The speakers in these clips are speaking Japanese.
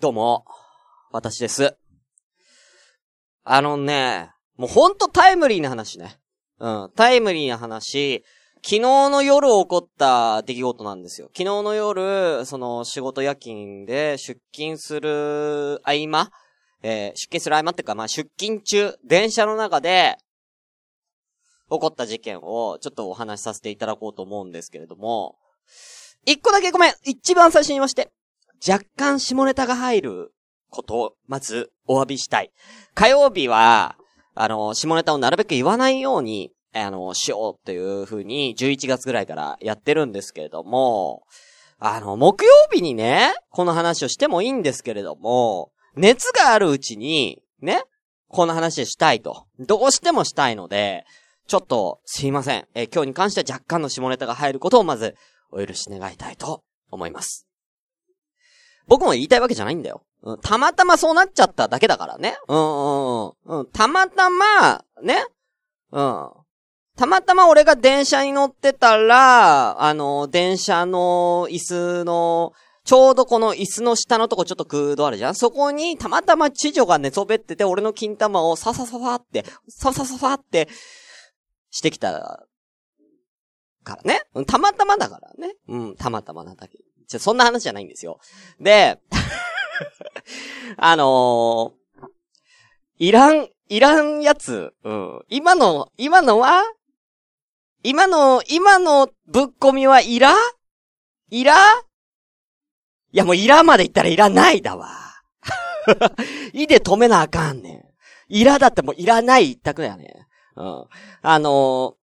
どうも、私です。あのね、もうほんとタイムリーな話ね。うん、タイムリーな話。昨日の夜起こった出来事なんですよ。昨日の夜、その仕事夜勤で出勤する合間えー、出勤する合間っていうか、まあ、出勤中、電車の中で、起こった事件を、ちょっとお話しさせていただこうと思うんですけれども、一個だけごめん一番最初に言いまして。若干下ネタが入ることを、まず、お詫びしたい。火曜日は、あの、下ネタをなるべく言わないように、あの、しようという風に、11月ぐらいからやってるんですけれども、あの、木曜日にね、この話をしてもいいんですけれども、熱があるうちに、ね、この話したいと。どうしてもしたいので、ちょっと、すいません。え今日に関しては若干の下ネタが入ることをまず、お許し願いたいと思います。僕も言いたいわけじゃないんだよ。うん、たまたまそうなっちゃっただけだからね。うん、うん、うん。たまたま、ね。うん。たまたま俺が電車に乗ってたら、あの、電車の椅子の、ちょうどこの椅子の下のとこちょっと空洞あるじゃんそこにたまたま知女が寝そべってて、俺の金玉をささささって、ささささって、してきたからね。たまたまだからね。うん、たまたまなだけ。じゃ、そんな話じゃないんですよ。で、あのー、いらん、いらんやつ、うん。今の、今のは今の、今のぶっ込みはいらいらいやもういらまで言ったらいらないだわ。いで止めなあかんねん。いらだってもういらない一択だよね。うん。あの、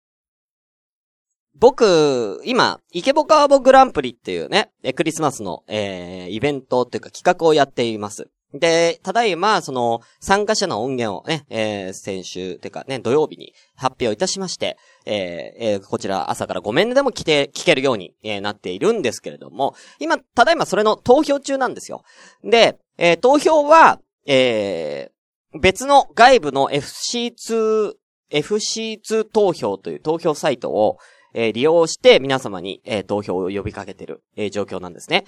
僕、今、イケボカーボグランプリっていうね、クリスマスの、えー、イベントというか企画をやっています。で、ただいま、その、参加者の音源をね、えー、先週、てかね、土曜日に発表いたしまして、えー、えー、こちら朝からごめんねでも来て、聞けるように、えー、なっているんですけれども、今、ただいまそれの投票中なんですよ。で、えー、投票は、えー、別の外部の FC2、FC2 投票という投票サイトを、えー、利用して皆様に、えー、投票を呼びかけてる、えー、状況なんですね。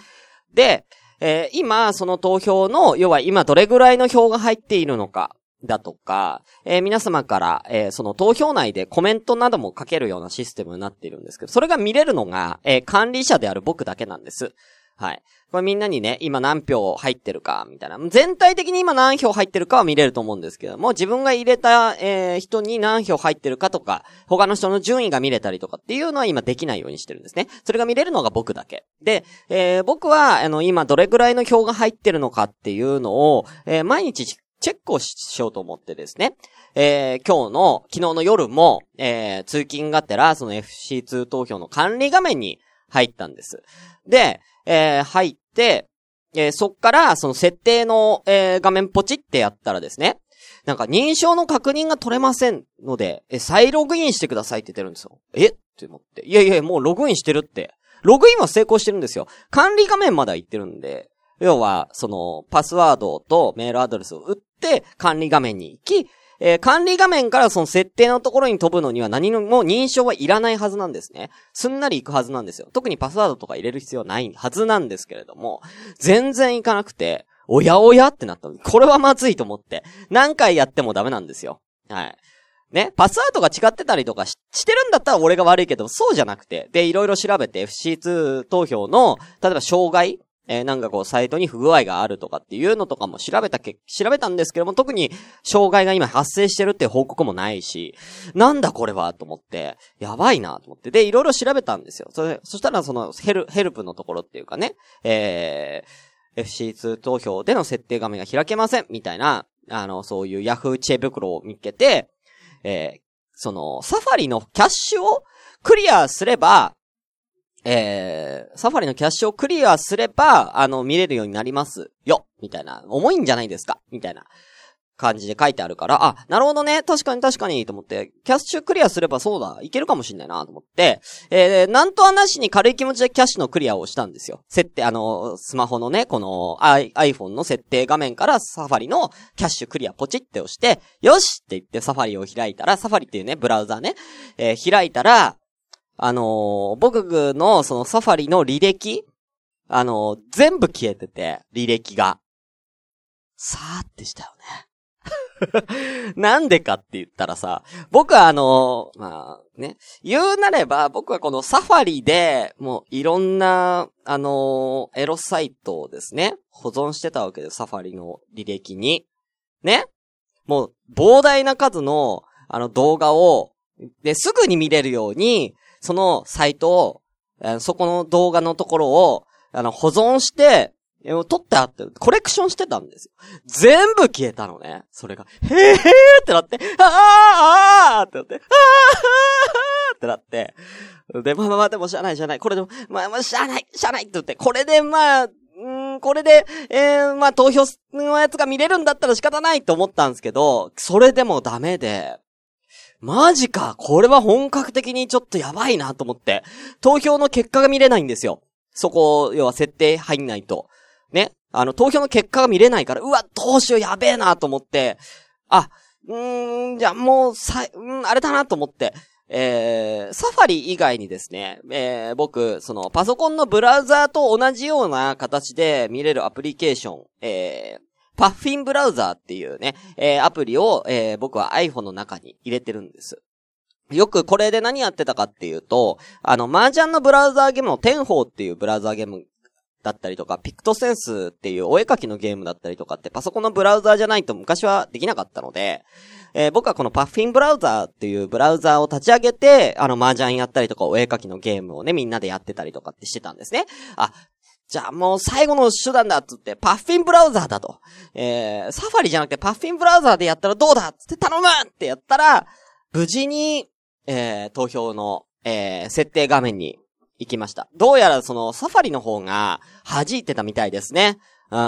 で、え今、その投票の、要は今どれぐらいの票が入っているのか、だとか、え皆様から、えその投票内でコメントなども書けるようなシステムになっているんですけど、それが見れるのが、え管理者である僕だけなんです。はい。これみんなにね、今何票入ってるか、みたいな。全体的に今何票入ってるかは見れると思うんですけども、自分が入れた、えー、人に何票入ってるかとか、他の人の順位が見れたりとかっていうのは今できないようにしてるんですね。それが見れるのが僕だけ。で、えー、僕は、あの、今どれぐらいの票が入ってるのかっていうのを、えー、毎日チェックをしようと思ってですね。えー、今日の、昨日の夜も、えー、通勤がてら、その FC2 投票の管理画面に入ったんです。で、えー、入って、えー、そっから、その設定の、えー、画面ポチってやったらですね、なんか認証の確認が取れませんので、え、再ログインしてくださいって言ってるんですよ。え？って思って。いやいや、もうログインしてるって。ログインは成功してるんですよ。管理画面までは行ってるんで、要は、その、パスワードとメールアドレスを打って、管理画面に行き、えー、管理画面からその設定のところに飛ぶのには何も認証はいらないはずなんですね。すんなり行くはずなんですよ。特にパスワードとか入れる必要はないはずなんですけれども、全然行かなくて、おやおやってなったこれはまずいと思って。何回やってもダメなんですよ。はい。ね、パスワードが違ってたりとかししてるんだったら俺が悪いけど、そうじゃなくて。で、いろいろ調べて FC2 投票の、例えば障害えー、なんかこう、サイトに不具合があるとかっていうのとかも調べたけ、調べたんですけども、特に、障害が今発生してるって報告もないし、なんだこれはと思って、やばいなと思って。で、いろいろ調べたんですよ。それ、そしたらその、ヘル、ヘルプのところっていうかね、えー、FC2 投票での設定画面が開けません、みたいな、あの、そういう Yahoo チェ袋を見つけて、えー、その、サファリのキャッシュをクリアすれば、えー、サファリのキャッシュをクリアすれば、あの、見れるようになりますよ。みたいな。重いんじゃないですか。みたいな。感じで書いてあるから、あ、なるほどね。確かに確かに、と思って、キャッシュクリアすればそうだ、いけるかもしんないな、と思って、えー、なんとはなしに軽い気持ちでキャッシュのクリアをしたんですよ。設定、あの、スマホのね、この、iPhone の設定画面からサファリのキャッシュクリアポチって押して、よしって言ってサファリを開いたら、サファリっていうね、ブラウザね、えー、開いたら、あのー、僕のそのサファリの履歴あのー、全部消えてて、履歴が。さーってしたよね。なんでかって言ったらさ、僕はあの、まあね、言うなれば僕はこのサファリでもういろんな、あのエロサイトをですね、保存してたわけです、サファリの履歴に。ね？もう膨大な数のあの動画を、で、すぐに見れるように、そのサイトを、そこの動画のところを、あの、保存して、撮ってあって、コレクションしてたんですよ。全部消えたのね。それが、へーへーってなって、あーあーってなって、あーあーってなって、で、まあまあまあ、でもしゃあないしゃあない。これでも、まあまあしゃあない、しゃあないって言って、これでまあ、ん、これで、えー、まあ投票のやつが見れるんだったら仕方ないと思ったんですけど、それでもダメで、マジか、これは本格的にちょっとやばいなと思って、投票の結果が見れないんですよ。そこ、要は設定入んないと。ね。あの、投票の結果が見れないから、うわ、どうしよう、やべえなと思って、あ、うーん、じゃあもう、さ、うん、あれだなと思って、えー、サファリ以外にですね、えー、僕、その、パソコンのブラウザーと同じような形で見れるアプリケーション、えー、パッフィンブラウザーっていうね、えー、アプリを、えー、僕は iPhone の中に入れてるんです。よくこれで何やってたかっていうと、あの、麻雀のブラウザーゲームのテンホーっていうブラウザーゲームだったりとか、ピクトセンスっていうお絵描きのゲームだったりとかってパソコンのブラウザーじゃないと昔はできなかったので、えー、僕はこのパッフィンブラウザーっていうブラウザーを立ち上げて、あの麻雀やったりとかお絵描きのゲームをね、みんなでやってたりとかってしてたんですね。あ、じゃあもう最後の手段だっつって、パッフィンブラウザーだと。えー、サファリじゃなくてパッフィンブラウザーでやったらどうだっつって頼むってやったら、無事に、えー、投票の、えー、設定画面に行きました。どうやらそのサファリの方が弾いてたみたいですね。うん。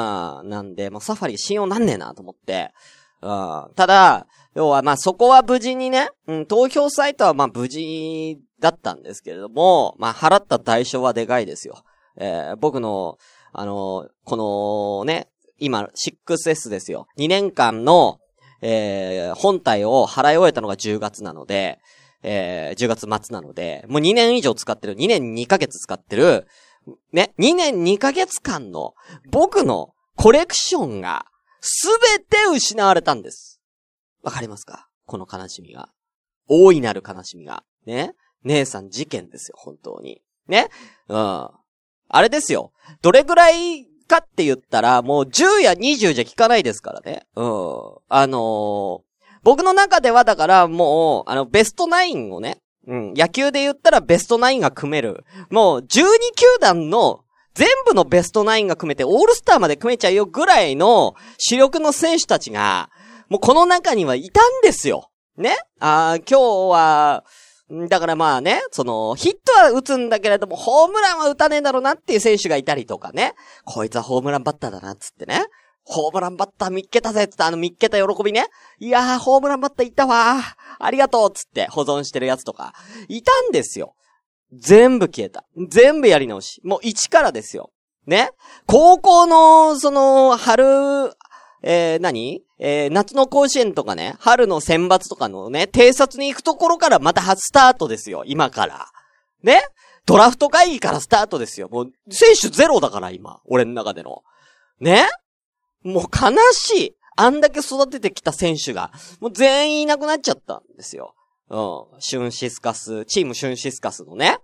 なんで、もうサファリ信用なんねえなと思って。うん。ただ、要はまあそこは無事にね、うん、投票サイトはまあ無事だったんですけれども、まあ払った代償はでかいですよ。えー、僕の、あのこのね、今 6S ですよ。2年間の、えー、本体を払い終えたのが10月なので、えー、10月末なので、もう2年以上使ってる、2年2ヶ月使ってる、ね、2年2ヶ月間の僕のコレクションがすべて失われたんです。わかりますか？この悲しみが。大いなる悲しみが。ね？姉さん事件ですよ、本当に。ね？うん。あれですよ。どれぐらいかって言ったら、もう10や20じゃ効かないですからね。うん。あのー、僕の中ではだからもう、あの、ベストナインをね、うん、野球で言ったらベストナインが組める。もう、12球団の全部のベストナインが組めて、オールスターまで組めちゃうよぐらいの主力の選手たちが、もうこの中にはいたんですよ。ね？あ今日は、だからまあね、その、ヒットは打つんだけれども、ホームランは打たねえだろうなっていう選手がいたりとかね。こいつはホームランバッターだなっ、つってね。ホームランバッター見っけたぜっ、つってあの見っけた喜びね。いやー、ホームランバッターいたわーありがとうっ、つって保存してるやつとか、いたんですよ。全部消えた。全部やり直し。もう一からですよ。ね高校の、その、春、えー、何？えー、夏の甲子園とかね、春の選抜とかのね、偵察に行くところからまた初スタートですよ、今から。ね？ドラフト会議からスタートですよ。もう、選手ゼロだから、今。俺の中での。ね？もう悲しい。あんだけ育ててきた選手が、もう全員いなくなっちゃったんですよ。うん。シュンシスカス、チームシュンシスカスのね。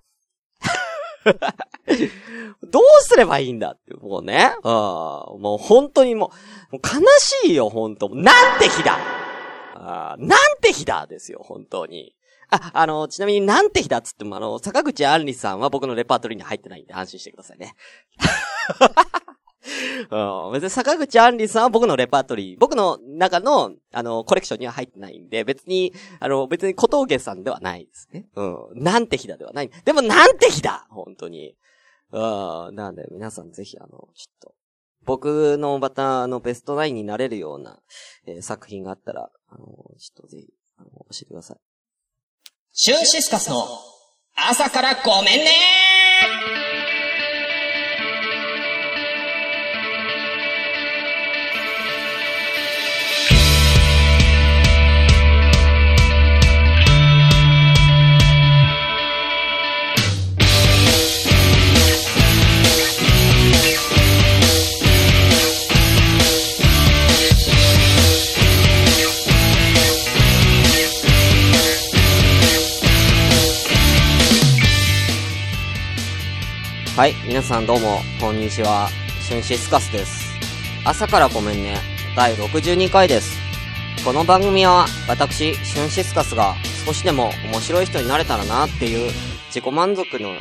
どうすればいいんだって、もうね。うん。もう本当にもう、もう悲しいよ、本当なんて日だあなんて日だですよ、本当に。あ、あの、ちなみになんて日だっつっても、あの、坂口あんりさんは僕のレパートリーに入ってないんで安心してくださいね。別に坂口あんりさんは僕のレパートリー、僕の中の、あの、コレクションには入ってないんで、別に、あの、別に小峠さんではないですね。うん。なんて日だではない。でもなんて日だ本当に。うん。なんで、皆さんぜひ、あの、ちょっと、僕のまた、あの、ベストナインになれるような、えー、作品があったら、あの、ちょっとぜひ、あの、教えてください。シュンシスカスの、朝からごめんねはい、皆さんどうも、こんにちは。シュンシスカスです。朝からごめんね。第62回です。この番組は、私、シュンシスカスが少しでも面白い人になれたらなっていう自己満足の、え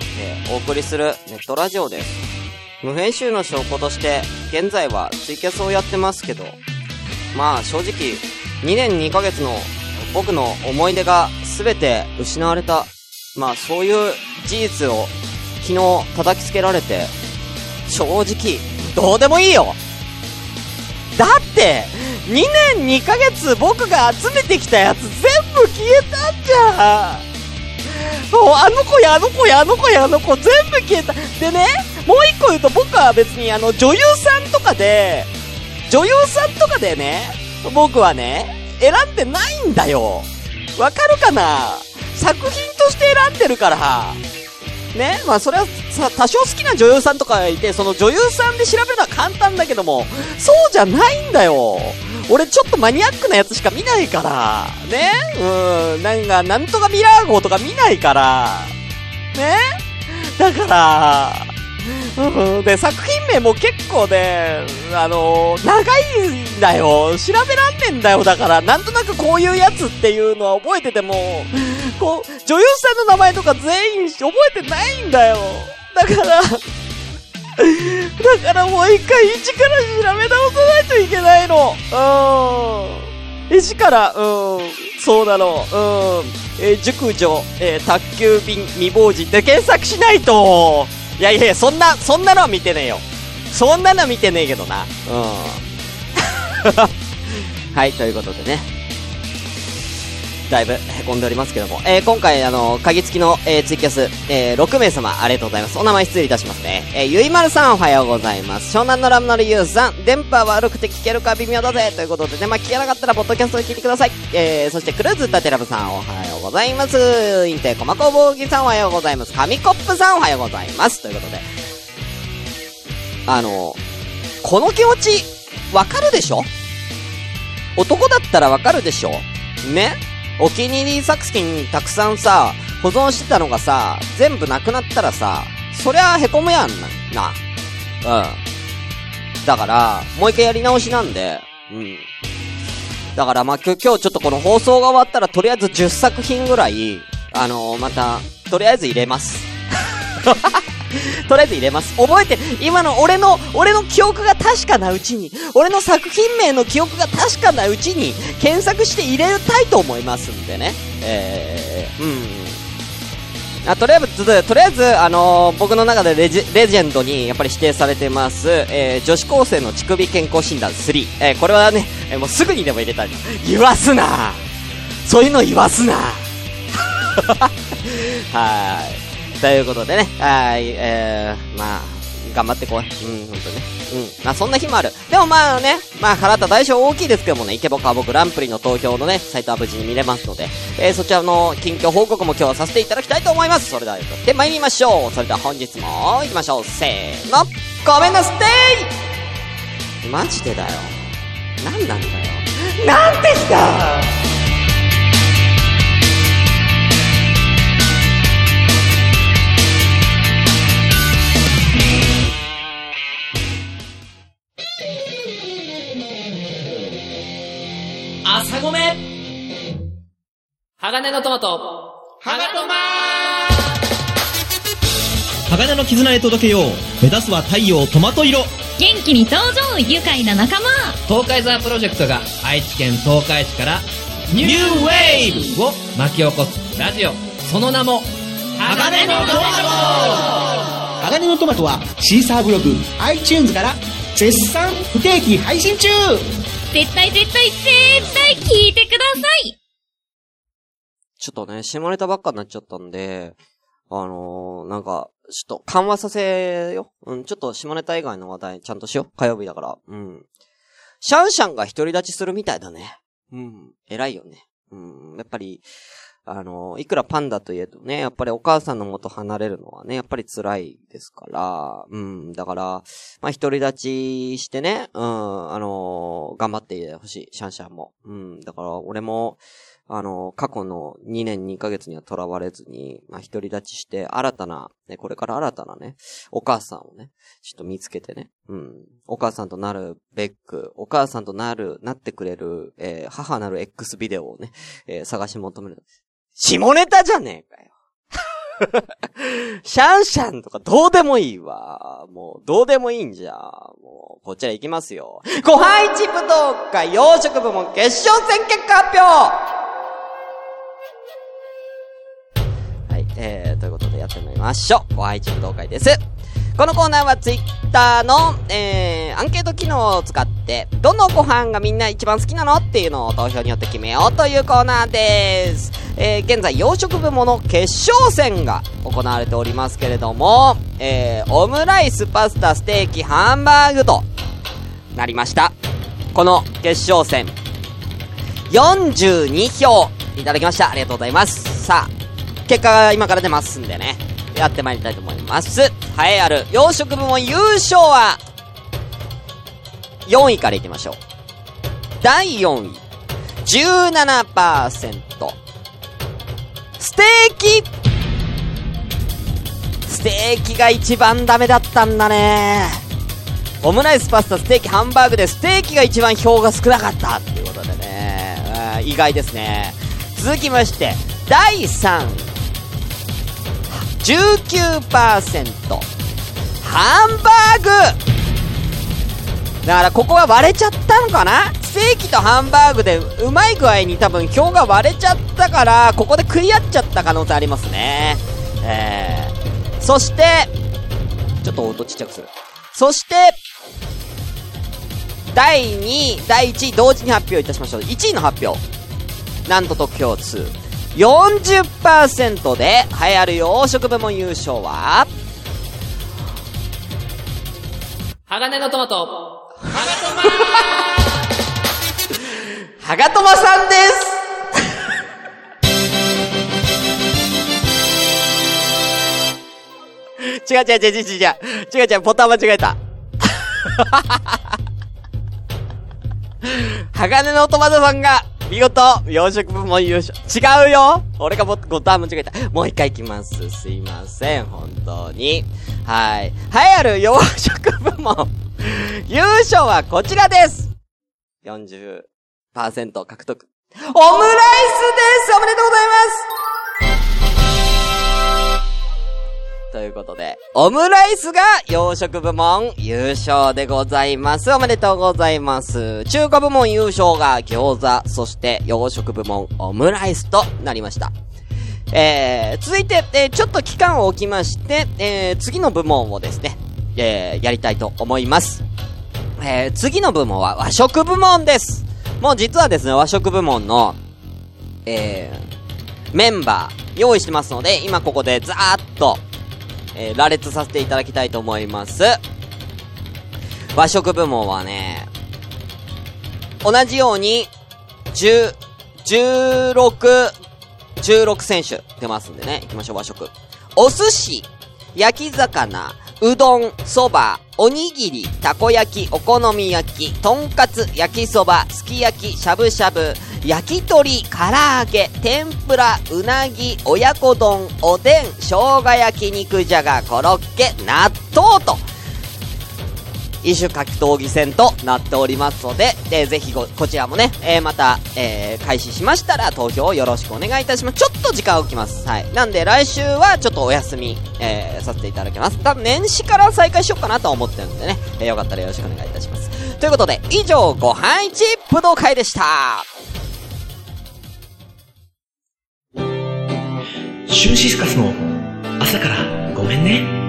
ーお送りするネットラジオです。無編集の証拠として、現在はツイキャスをやってますけど、まあ正直、2年2ヶ月の僕の思い出が全て失われた、まあそういう事実を昨日叩きつけられて、正直、どうでもいいよだって、2年2ヶ月僕が集めてきたやつ全部消えたんじゃんもうあの子やあの子やあの子やあの子全部消えた。でね、もう一個言うと僕は別にあの女優さんとかで、女優さんとかでね、僕はね、選んでないんだよ。わかるかな？作品として選んでるから。ね、まあそれはさ、多少好きな女優さんとかいて、その女優さんで調べるのは簡単だけども、そうじゃないんだよ。俺ちょっとマニアックなやつしか見ないから。ねうん、なんか、なんとかミラー号とか見ないから。ねだから、で、作品名も結構ね、あの長いんだよ。調べらんねんだよ。だから、なんとなくこういうやつっていうのは覚えてても、こう、女優さんの名前とか全員覚えてないんだよ。だから、だからもう一回一から調べ直さないといけないの。うん。一から、うん。そうなの。うん。えー熟女、えー宅急便未亡人って検索しないと。いやいや、そんな、そんなのは見てねえよ。そんなのは見てねえけどな。うん。はい、ということでね。だいぶ凹んでおりますけども、えー今回、あの、鍵付きの、えーツイキャス、えー6名様、ありがとうございます。お名前失礼いたしますね。えーゆいまるさん、おはようございます。湘南のラムのりゆうさん、電波悪くて聞けるか微妙だぜ、ということでね、まあ、聞けなかったら、ポッドキャストで聞いてください。えー、そして、クルーズタテラブさん、おはようございます。インテコマコボウギさん、おはようございます。紙コップさん、おはようございます。ということで、あの、この気持ち、わかるでしょ？男だったらわかるでしょ？ね？お気に入り作品にたくさんさ、保存してたのがさ、全部なくなったらさ、そりゃ凹むやんな。な。うん。だから、もう一回やり直しなんで、うん。だからまあ、今日ちょっとこの放送が終わったらとりあえず10作品ぐらい、あのーまた、とりあえず入れます。とりあえず入れます。覚えて、今の俺の、俺の記憶が確かなうちに、俺の作品名の記憶が確かなうちに、検索して入れたいと思いますんでね。えー、うん。あとりあえず、とりあえず、あのー僕の中でレジレジェンドにやっぱり指定されてます、えー女子高生の乳首健康診断3。えーこれはね、えーもうすぐにでも入れたい。言わすなそういうの言わすな はい。ということでね、はい、えー、まあ、頑張ってこい。うん、ほんとね。うん。まあ、そんな日もある。でもまあね、まあ、払った代償大きいですけどもね、イケボカボグランプリの投票のね、サイトは無事に見れますので、えー、そちらの近況報告も今日はさせていただきたいと思います。それでは、やって参りましょう。それでは本日も行きましょう。せーの。ごめんなさいマジでだよ。なんなんだよ。なんですか鋼のトマト、鋼トマ鋼の絆へ届けよう。目指すは太陽トマト色。元気に登場愉快な仲間。東海ザープロジェクトが愛知県東海市からニューウェーブを巻き起こすラジオ。その名も、鋼のトマ鋼のトマトはシーサーブログ iTunes から絶賛不定期配信中。絶対絶対絶対聞いてくださいちょっとね、下ネタばっかになっちゃったんで、あのー、なんか、ちょっと緩和させよ。うん、ちょっと下ネタ以外の話題ちゃんとしよう。火曜日だから。うん。シャンシャンが独り立ちするみたいだね。うん。偉いよね。うん。やっぱり、あのー、いくらパンダといえどね、やっぱりお母さんの元離れるのはね、やっぱり辛いですから、うん。だから、まあ、独り立ちしてね、うん、あのー頑張ってほしい、シャンシャンも。うん。だから、俺も、あの、過去の2年2ヶ月には囚われずに、まあ、独り立ちして、新たな、ね、これから新たなね、お母さんをね、ちょっと見つけてね、うん。お母さんとなるベック、お母さんとなる、なってくれる、えー、母なる X ビデオをね、えー、探し求める。下ネタじゃねえかよ。シャンシャンとかどうでもいいわ。もう、どうでもいいんじゃ。もう、こちら行きますよ。ご飯一武道会養殖部門決勝戦結果発表えー、ということでやってみましょう。ご配置武道会です。このコーナーはツイッターの、えー、アンケート機能を使って、どのご飯がみんな一番好きなのっていうのを投票によって決めようというコーナーです。えー、現在、洋食部門の決勝戦が行われておりますけれども、えー、オムライス、パスタ、ステーキ、ハンバーグとなりました。この決勝戦、42票いただきました。ありがとうございます。さあ、結果が今から出ますんでね、やってまいりたいと思います。栄えある洋食部門優勝は、4位からいきましょう。第4位、17%。ステーキステーキが一番ダメだったんだねオムライス、パスタ、ステーキ、ハンバーグでステーキが一番票が少なかったっていうことでね、意外ですね。続きまして、第3位。19%ハンバーグ。だからここは割れちゃったのかな？ステーキとハンバーグでうまい具合に多分票が割れちゃったからここで食い合っちゃった可能性ありますね。えー、そしてちょっと音ちっちゃくする。そして第2位第1位同時に発表いたしましょう。1位の発表。なんと得票2 40%で流行る洋食部門優勝は、鋼のトマト、ハガトマハガトマさんです。違う違う違う違う違う。違う違う、ボタン間違えた。鋼のトマトさんが見事、養殖部門優勝。違うよ俺がボタン間違えた。もう一回行きます。すいません、本当に。はい。流行る養殖部門優勝はこちらです40%獲得。オムライスですおめでとうございますということで、オムライスが洋食部門優勝でございます。おめでとうございます。中華部門優勝が餃子、そして洋食部門オムライスとなりました。えー、続いて、えー、ちょっと期間を置きまして、えー、次の部門をですね、えー、やりたいと思います。えー、次の部門は和食部門です。もう実はですね、和食部門の、えー、メンバー用意してますので、今ここでザーッとえー、羅列させていただきたいと思います。和食部門はね、同じように、十、十、六、十、六選手出ますんでね、行きましょう、和食。お寿司、焼き魚、うどん、そば、おにぎり、たこ焼き、お好み焼き、とんかつ、焼きそば、すき焼き、しゃぶしゃぶ、焼き鳥、唐揚げ、天ぷら、うなぎ、親子丼、おでん、生姜焼き肉じゃが、コロッケ、納豆と、異種格闘技戦となっておりますので、えー、ぜひこちらもね、えー、また、えー、開始しましたら投票をよろしくお願いいたします。ちょっと時間を置きます。はい。なんで来週はちょっとお休み、えー、させていただきます。多分年始から再開しようかなと思ってるんでね、えー、よかったらよろしくお願いいたします。ということで、以上、ご飯一武道会でした。シュンシスカスの朝からごめんね。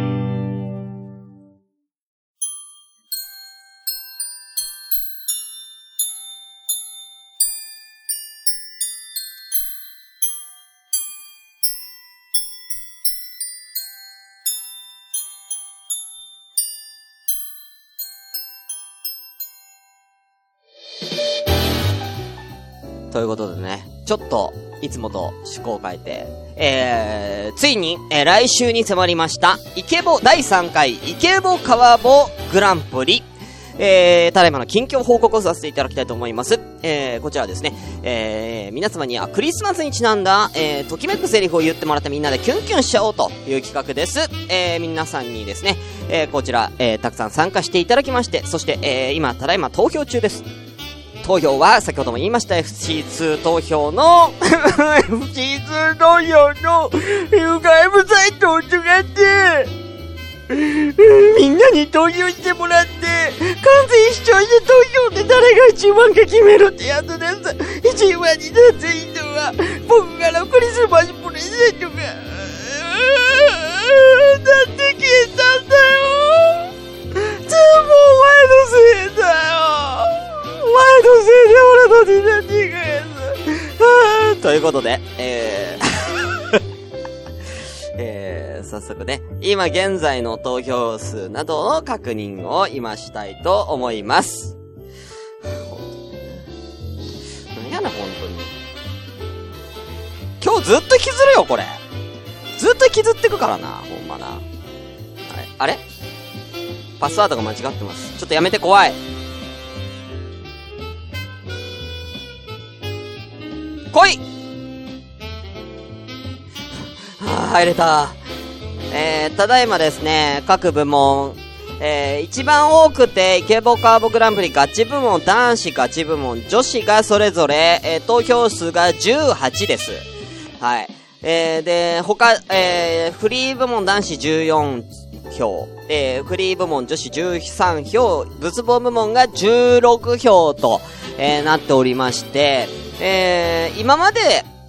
ということでね、ちょっと、いつもと趣向を変えて、えー、ついに、えー、来週に迫りました、イケボ第3回イケボ川ボグランプリ。えー、ただいまの近況報告をさせていただきたいと思います。えー、こちらはですね、えー、皆様にはクリスマスにちなんだ、えー、ときめくセリフを言ってもらってみんなでキュンキュンしちゃおうという企画です。えー、皆さんにですね、えー、こちら、えー、たくさん参加していただきまして、そして、えー、今、ただいま投票中です。投票は、先ほども言いました FC2 投票の、FC2 投票の、ウェブサイトを使って、みんなに投票してもらって、完全視聴者投票で誰が一番か決めるってやつです。一番になっていいのは、僕からクリスマスプレゼントが、だって消えたんだよ。全部お前のせいだよ。前のせいで俺の時代にがやつ。ということで、えー、えー、早速ね、今現在の投票数などの確認を今したいと思います。何やねん、本当に。今日ずっと引きずるよ、これ。ずっと引きずってくからな、ほんまな。はい。あれ？パスワードが間違ってます。ちょっとやめて怖い。来いは あ、入れた。えー、ただいまですね、各部門、えー、一番多くて、イケボカーボグランプリガチ部門、男子ガチ部門、女子がそれぞれ、えー、投票数が18です。はい。えー、で、他、えー、フリー部門男子14票、えー、フリー部門女子13票、仏棒部門が16票と、えー、なっておりまして、えー、今まで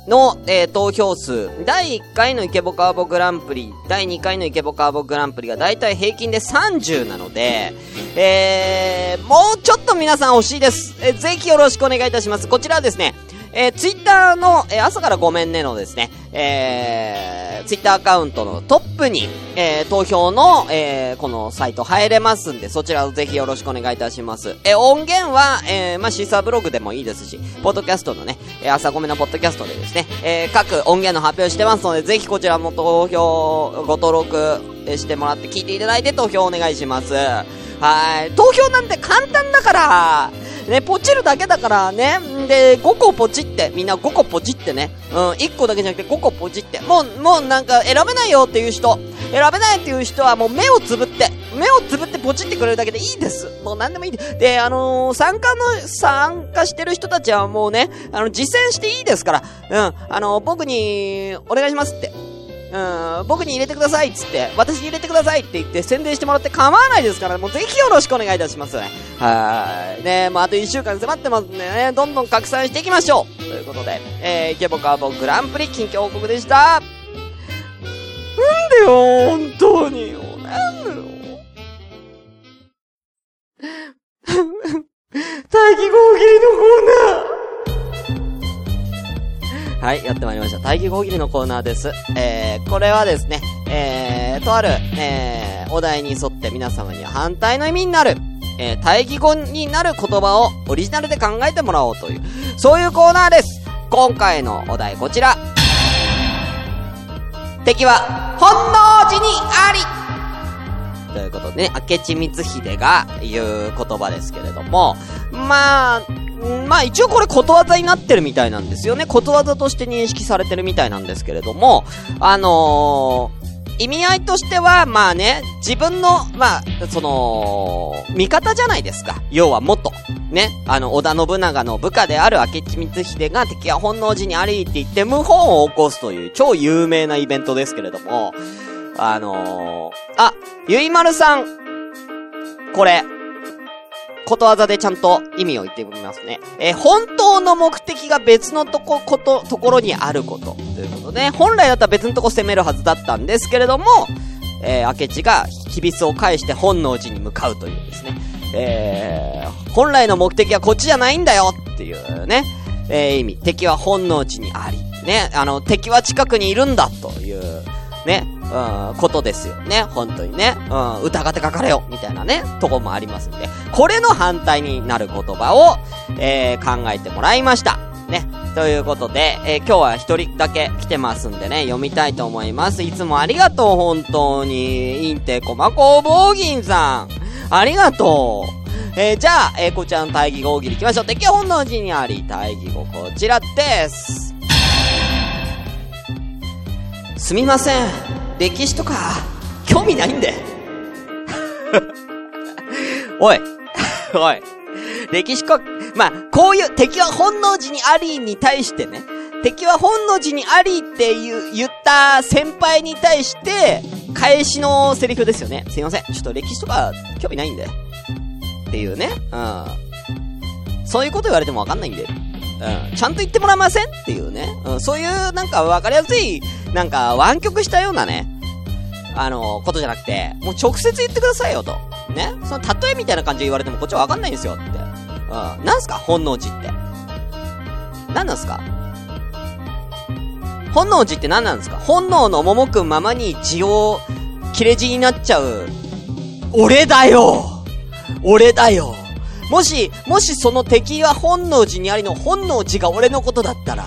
の、えー、投票数、第1回のイケボカーボグランプリ、第2回のイケボカーボグランプリがだいたい平均で30なので、えー、もうちょっと皆さん欲しいです。えーぜひよろしくお願いいたします。こちらはですね、えー、ツイッターの、えー朝からごめんねのですね、えー、ツイッターアカウントのトップに、えー、投票の、えー、このサイト入れますんで、そちらをぜひよろしくお願いいたします。えー、音源は、えー、まあ、シーサーブログでもいいですし、ポッドキャストのね、えー、朝ごめんのポッドキャストでですね、えー、各音源の発表してますので、ぜひこちらも投票、ご登録してもらって聞いていただいて投票お願いします。はい。投票なんて簡単だから、ね、ポチるだけだからね。で、5個ポチって、みんな5個ポチってね。うん、1個だけじゃなくて5個ポチって。もう、もうなんか選べないよっていう人、選べないっていう人はもう目をつぶって、目をつぶってポチってくれるだけでいいです。もう何でもいいで。で、あのー参加の、参加してる人たちはもうね、あの、実践していいですから。うん、あのー僕に、お願いしますって。うん、僕に入れてくださいっつって、私に入れてくださいって言って宣伝してもらって構わないですから、もうぜひよろしくお願いいたします。はい。ねまあ、あと1週間迫ってますんでね、どんどん拡散していきましょうということで、えー、イケボカーボグランプリ近況報告でした。なんでよ、本当によ。なんでよ。大気合切りのコーナーはい、やってまいりました。大気合切りのコーナーです。えー、これはですね、えー、とある、えー、お題に沿って皆様に反対の意味になる、えー、対義語になる言葉をオリジナルで考えてもらおうという、そういうコーナーです。今回のお題こちら。敵は本能寺にありということでね、明智光秀が言う言葉ですけれども、まあ、まあ一応これことわざになってるみたいなんですよね。ことわざとして認識されてるみたいなんですけれども、あのー意味合いとしては、まあね、自分の、まあ、その、味方じゃないですか。要は元。ね。あの、織田信長の部下である明智光秀が敵は本能寺にありって言って謀反を起こすという超有名なイベントですけれども、あのー、あ、ゆいまるさん、これ、ことわざでちゃんと意味を言ってみますね。えー本当の目的が別のとこ、こと、ところにあること。ということで、本来だったら別のとこ攻めるはずだったんですけれども、えー、明智が、きびすを返して本能寺に向かうというですね。えー、本来の目的はこっちじゃないんだよっていうね、えー、意味。敵は本能寺にあり。ね、あの、敵は近くにいるんだという、ね、うん、ことですよね。本当にね。うん、疑ってかかれよみたいなね、とこもありますんで。これの反対になる言葉を、えー、考えてもらいました。ね。ということで、えー今日は一人だけ来てますんでね、読みたいと思います。いつもありがとう、本当に。インテコマ工房銀さん。ありがとう。えー、じゃあ、えー、こちらの対義語大喜利行きましょう。敵は本能寺にあり、対義語こちらです。すみません。歴史とか、興味ないんで。おい。おい。歴史か、まあ、こういう、敵は本能寺にありに対してね、敵は本能寺にありっていう、言った先輩に対して、返しのセリフですよね。すいません。ちょっと歴史とか興味ないんで。っていうね。うん。そういうこと言われてもわかんないんで。うん。ちゃんと言ってもらえませんっていうね。うん。そういう、なんかわかりやすい、なんか湾曲したようなね、あの、ことじゃなくて、もう直接言ってくださいよと。ね。その例えみたいな感じで言われてもこっちはわかんないんですよって。うん。なんすか？本能寺って。何なんすか？本能寺って何なんですか？本能の赴くままに字を切れ字になっちゃう。俺だよ俺だよもし、もしその敵は本能寺にありの本能寺が俺のことだったら、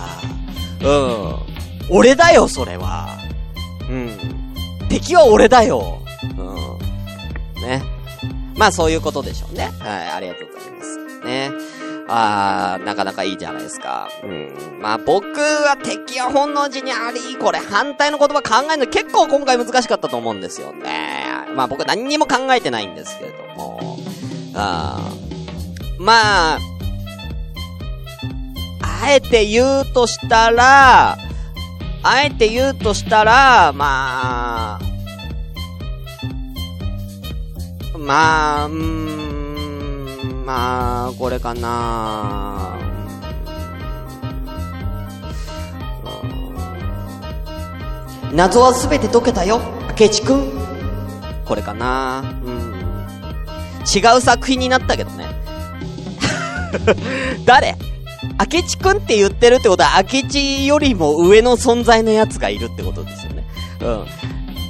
うん。俺だよ、それは。うん。敵は俺だよ。うん。ね。まあそういうことでしょうね。はい、ありがとうございます。ね。あー、なかなかいいじゃないですか。うん。まあ僕は敵は本能寺にあり、これ反対の言葉考えるの結構今回難しかったと思うんですよね。まあ僕何にも考えてないんですけれども。あーまあ、あえて言うとしたら、あえて言うとしたら、まあ、まあ、うーん、まあ、これかな。謎はすべて解けたよ、明智くん。これかな。うん。違う作品になったけどね。誰？明智くんって言ってるってことは、明智よりも上の存在のやつがいるってことですよね。うん。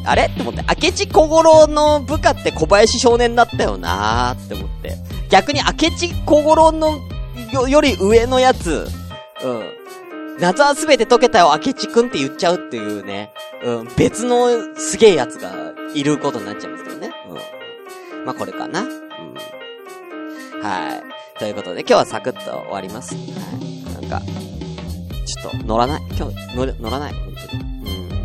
あれ？って思って、明智小五郎の部下って小林少年だったよなーって思って。逆に明智小五郎のよ、より上のやつ、うん。謎はすべて解けたよ、明智くんって言っちゃうっていうね。うん。別のすげえやつがいることになっちゃうんですけどね。うん。まあ、これかな。うん。はい。ということで、今日はサクッと終わります。はい。なんか、ちょっと乗らない？今日、乗る、乗らない？本当に。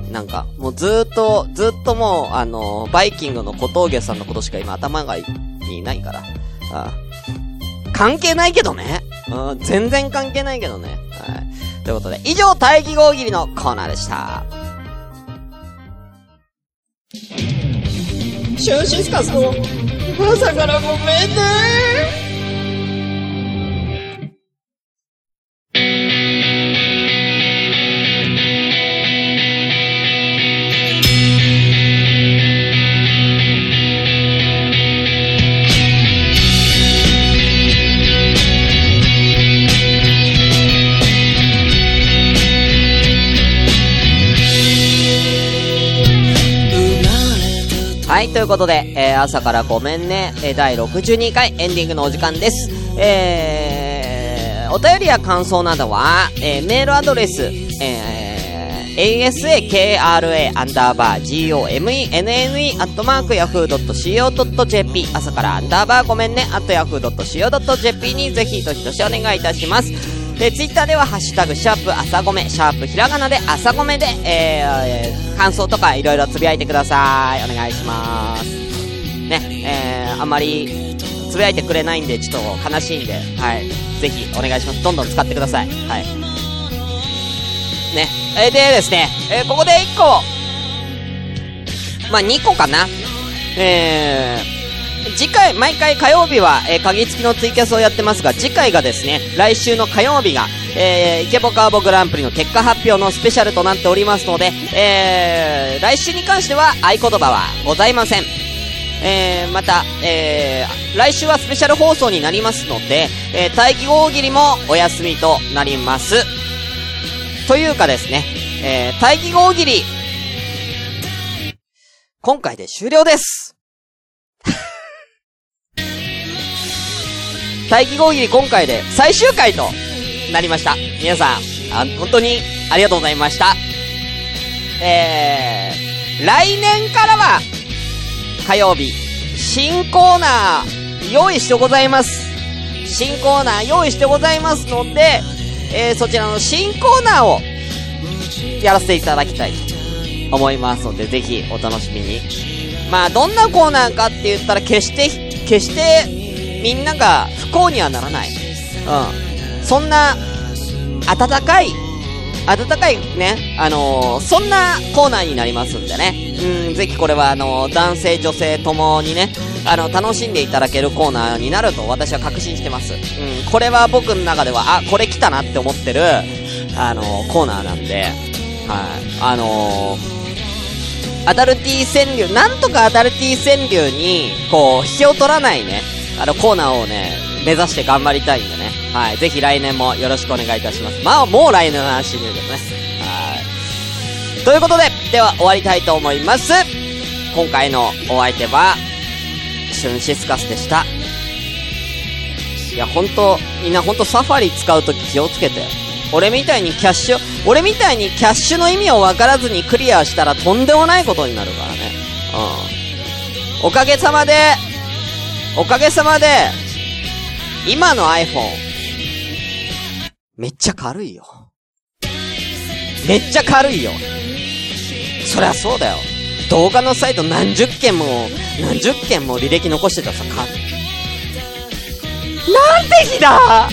うん。なんか、もうずーっと、ずーっともう、あの、バイキングの小峠さんのことしか今頭がいいないから。あ関係ないけどね。うん、全然関係ないけどね。はい。ということで、以上、大義号切りのコーナーでした。シュンシスカスの、朝からごめんねということで、えー、朝からごめんね、えー、第62回エンディングのお時間です。えー、お便りや感想などは、えー、メールアドレス、えー、asakra アンダーバー gomenne アットマーク yahoo.co.jp 朝からアンダーバーごめんね、アット yahoo.co.jp にぜひどしどしお願いいたします。で、ツイッターでは、ハッシュタグ、シャープ、朝ごめ、シャープ、ひらがなで、朝ごめで、ええー感想とかいろいろつぶやいてください。お願いします。ね、えー、あんまり、つぶやいてくれないんで、ちょっと悲しいんで、はい。ぜひ、お願いします。どんどん使ってください。はい。ね、えー、でですね、えー、ここで1個、まあ、2個かな。えー、次回、毎回火曜日は、えー、鍵付きのツイキャスをやってますが、次回がですね、来週の火曜日が、えー、イケボカーボグランプリの結果発表のスペシャルとなっておりますので、えー、来週に関しては合言葉はございません。えー、また、えー、来週はスペシャル放送になりますので、えー、待機大喜利もお休みとなります。というかですね、えー、待機大喜利、今回で終了です。待機大喜利今回で最終回となりました。皆さん、本当にありがとうございました。えー、来年からは、火曜日、新コーナー用意してございます。新コーナー用意してございますので、えー、そちらの新コーナーを、やらせていただきたいと思いますので、ぜひお楽しみに。まあ、どんなコーナーかって言ったら、決して、決して、みんなが不幸にはならない。うん。そんな、温かい、温かいね、あのーそんなコーナーになりますんでね。うん、ぜひこれはあのー男性、女性ともにね、あの、楽しんでいただけるコーナーになると私は確信してます。うん、これは僕の中では、あ、これ来たなって思ってる、あのーコーナーなんで、はい。あのアダルティ川柳、なんとかアダルティ川柳に、こう、引きを取らないね、あのコーナーをね、目指して頑張りたいんでね。はい。ぜひ来年もよろしくお願いいたします。まあ、もう来年の話になるけどね。はい。ということで、では終わりたいと思います。今回のお相手は、シュンシスカスでした。いや、ほんと、みんなほんとサファリ使うとき気をつけて。俺みたいにキャッシュ、俺みたいにキャッシュの意味を分からずにクリアしたらとんでもないことになるからね。うん。おかげさまで、おかげさまで、今の iPhone、めっちゃ軽いよ。めっちゃ軽いよ。そりゃそうだよ。動画のサイト何十件も、何十件も履歴残してたさ、か、なんて日だ